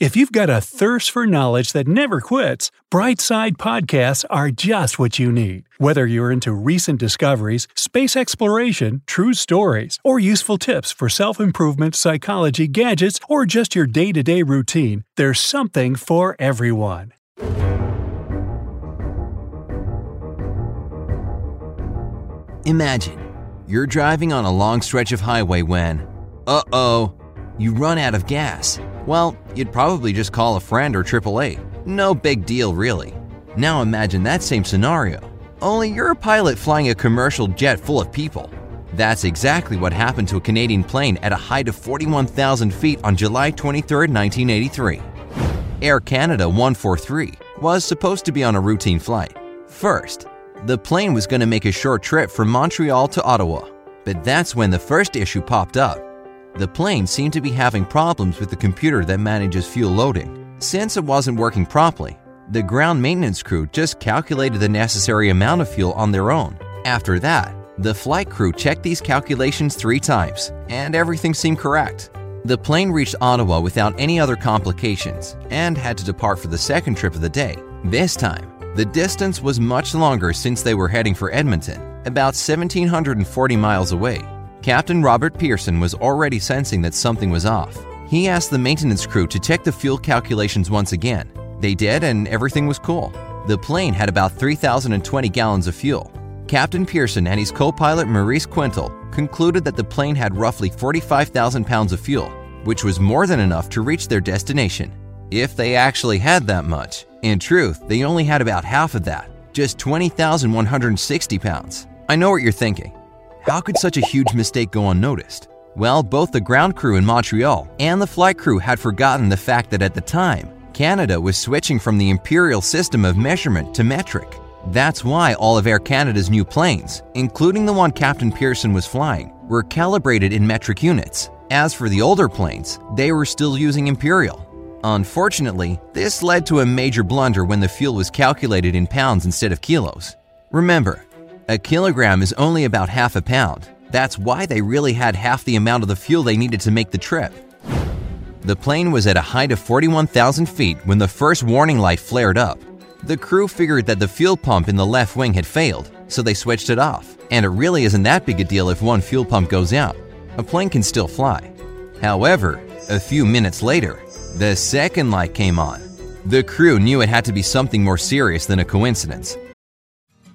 If you've got a thirst for knowledge that never quits, Brightside Podcasts are just what you need. Whether you're into recent discoveries, space exploration, true stories, or useful tips for self improvement, psychology, gadgets, or just your day to day routine, there's something for everyone. Imagine you're driving on a long stretch of highway when, uh oh, you run out of gas. Well, you'd probably just call a friend or AAA. No big deal, really. Now imagine that same scenario, only you're a pilot flying a commercial jet full of people. That's exactly what happened to a Canadian plane at a height of 41,000 feet on July 23, 1983. Air Canada 143 was supposed to be on a routine flight. First, the plane was going to make a short trip from Montreal to Ottawa, but that's when the first issue popped up. The plane seemed to be having problems with the computer that manages fuel loading. Since it wasn't working properly, the ground maintenance crew just calculated the necessary amount of fuel on their own. After that, the flight crew checked these calculations three times, and everything seemed correct. The plane reached Ottawa without any other complications and had to depart for the second trip of the day. This time, the distance was much longer since they were heading for Edmonton, about 1,740 miles away. Captain Robert Pearson was already sensing that something was off. He asked the maintenance crew to check the fuel calculations once again. They did, and everything was cool. The plane had about 3,020 gallons of fuel. Captain Pearson and his co pilot Maurice Quintal concluded that the plane had roughly 45,000 pounds of fuel, which was more than enough to reach their destination. If they actually had that much. In truth, they only had about half of that, just 20,160 pounds. I know what you're thinking. How could such a huge mistake go unnoticed? Well, both the ground crew in Montreal and the flight crew had forgotten the fact that at the time, Canada was switching from the imperial system of measurement to metric. That's why all of Air Canada's new planes, including the one Captain Pearson was flying, were calibrated in metric units. As for the older planes, they were still using imperial. Unfortunately, this led to a major blunder when the fuel was calculated in pounds instead of kilos. Remember, a kilogram is only about half a pound. That's why they really had half the amount of the fuel they needed to make the trip. The plane was at a height of 41,000 feet when the first warning light flared up. The crew figured that the fuel pump in the left wing had failed, so they switched it off. And it really isn't that big a deal if one fuel pump goes out. A plane can still fly. However, a few minutes later, the second light came on. The crew knew it had to be something more serious than a coincidence.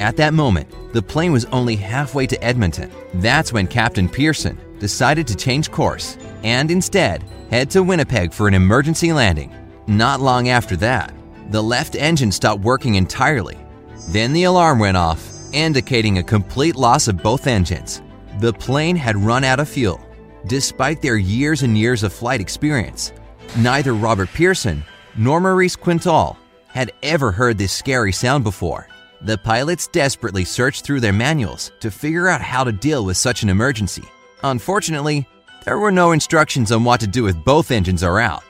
At that moment, the plane was only halfway to Edmonton. That's when Captain Pearson decided to change course and instead head to Winnipeg for an emergency landing. Not long after that, the left engine stopped working entirely. Then the alarm went off, indicating a complete loss of both engines. The plane had run out of fuel, despite their years and years of flight experience. Neither Robert Pearson nor Maurice Quintal had ever heard this scary sound before. The pilots desperately searched through their manuals to figure out how to deal with such an emergency. Unfortunately, there were no instructions on what to do if both engines are out.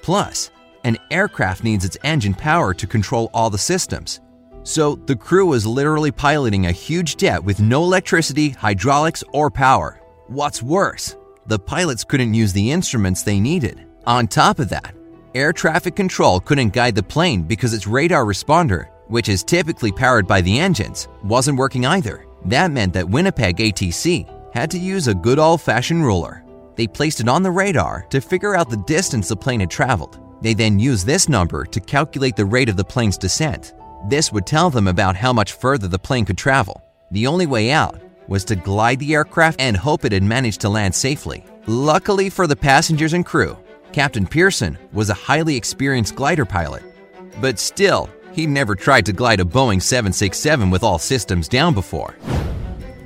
Plus, an aircraft needs its engine power to control all the systems. So, the crew was literally piloting a huge jet with no electricity, hydraulics, or power. What's worse, the pilots couldn't use the instruments they needed. On top of that, air traffic control couldn't guide the plane because its radar responder, which is typically powered by the engines, wasn't working either. That meant that Winnipeg ATC had to use a good old fashioned ruler. They placed it on the radar to figure out the distance the plane had traveled. They then used this number to calculate the rate of the plane's descent. This would tell them about how much further the plane could travel. The only way out was to glide the aircraft and hope it had managed to land safely. Luckily for the passengers and crew, Captain Pearson was a highly experienced glider pilot. But still, he'd never tried to glide a Boeing 767 with all systems down before.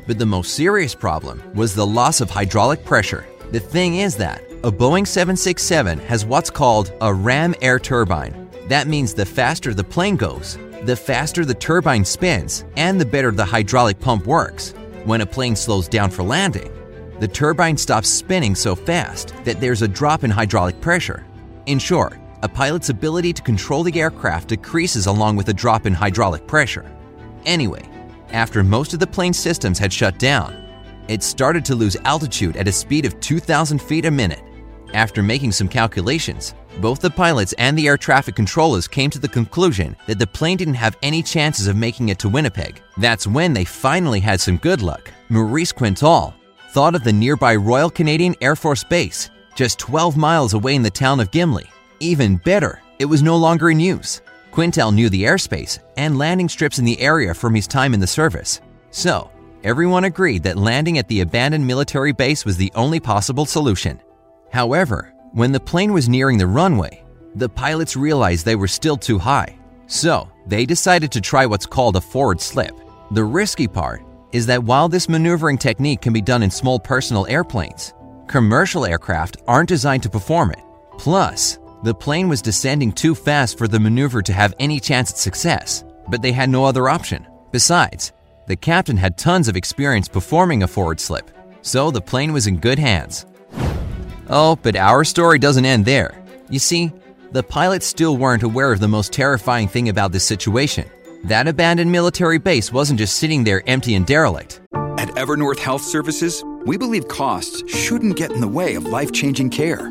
But the most serious problem was the loss of hydraulic pressure. The thing is that a Boeing 767 has what's called a ram air turbine. That means the faster the plane goes, the faster the turbine spins, and the better the hydraulic pump works. When a plane slows down for landing, the turbine stops spinning so fast that there's a drop in hydraulic pressure. In short, a pilot's ability to control the aircraft decreases along with a drop in hydraulic pressure. Anyway, after most of the plane's systems had shut down, it started to lose altitude at a speed of 2,000 feet a minute. After making some calculations, both the pilots and the air traffic controllers came to the conclusion that the plane didn't have any chances of making it to Winnipeg. That's when they finally had some good luck. Maurice Quintal thought of the nearby Royal Canadian Air Force Base, just 12 miles away in the town of Gimli. Even better, it was no longer in use. Quintal knew the airspace and landing strips in the area from his time in the service. So, everyone agreed that landing at the abandoned military base was the only possible solution. However, when the plane was nearing the runway, the pilots realized they were still too high. So, they decided to try what's called a forward slip. The risky part is that while this maneuvering technique can be done in small personal airplanes, commercial aircraft aren't designed to perform it. Plus, the plane was descending too fast for the maneuver to have any chance at success, but they had no other option. Besides, the captain had tons of experience performing a forward slip, so the plane was in good hands. Oh, but our story doesn't end there. You see, the pilots still weren't aware of the most terrifying thing about this situation. That abandoned military base wasn't just sitting there empty and derelict. At Evernorth Health Services, we believe costs shouldn't get in the way of life changing care,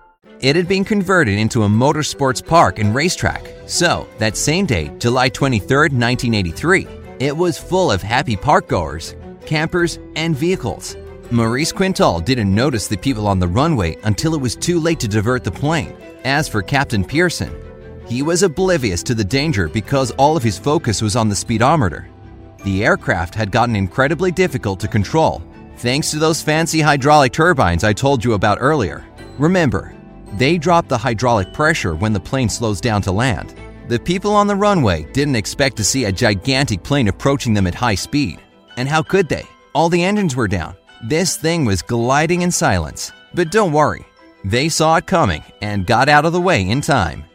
It had been converted into a motorsports park and racetrack. So, that same day, July 23, 1983, it was full of happy parkgoers, campers, and vehicles. Maurice Quintal didn't notice the people on the runway until it was too late to divert the plane. As for Captain Pearson, he was oblivious to the danger because all of his focus was on the speedometer. The aircraft had gotten incredibly difficult to control, thanks to those fancy hydraulic turbines I told you about earlier. Remember, they drop the hydraulic pressure when the plane slows down to land. The people on the runway didn't expect to see a gigantic plane approaching them at high speed. And how could they? All the engines were down. This thing was gliding in silence. But don't worry, they saw it coming and got out of the way in time.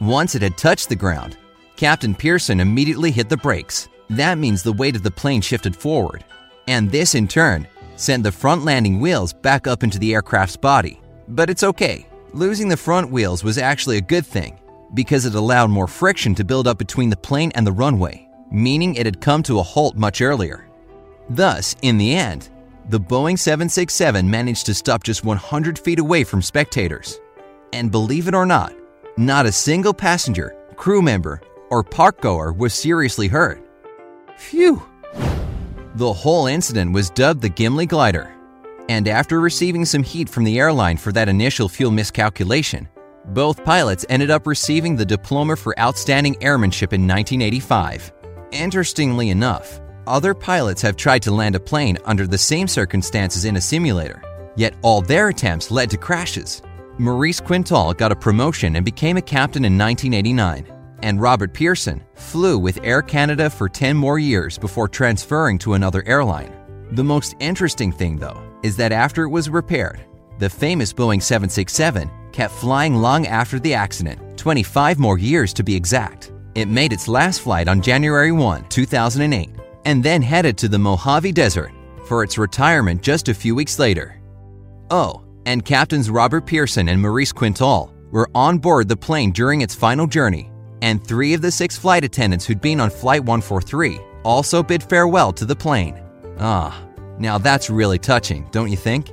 Once it had touched the ground, Captain Pearson immediately hit the brakes. That means the weight of the plane shifted forward, and this in turn sent the front landing wheels back up into the aircraft's body. But it's okay. Losing the front wheels was actually a good thing because it allowed more friction to build up between the plane and the runway, meaning it had come to a halt much earlier. Thus, in the end, the Boeing 767 managed to stop just 100 feet away from spectators. And believe it or not, not a single passenger, crew member, or parkgoer was seriously hurt. Phew! The whole incident was dubbed the Gimli Glider. And after receiving some heat from the airline for that initial fuel miscalculation, both pilots ended up receiving the Diploma for Outstanding Airmanship in 1985. Interestingly enough, other pilots have tried to land a plane under the same circumstances in a simulator, yet all their attempts led to crashes. Maurice Quintal got a promotion and became a captain in 1989, and Robert Pearson flew with Air Canada for 10 more years before transferring to another airline. The most interesting thing, though, is that after it was repaired, the famous Boeing 767 kept flying long after the accident, 25 more years to be exact. It made its last flight on January 1, 2008, and then headed to the Mojave Desert for its retirement just a few weeks later. Oh, and Captains Robert Pearson and Maurice Quintal were on board the plane during its final journey, and three of the six flight attendants who'd been on Flight 143 also bid farewell to the plane. Ah, Now that's really touching, don't you think?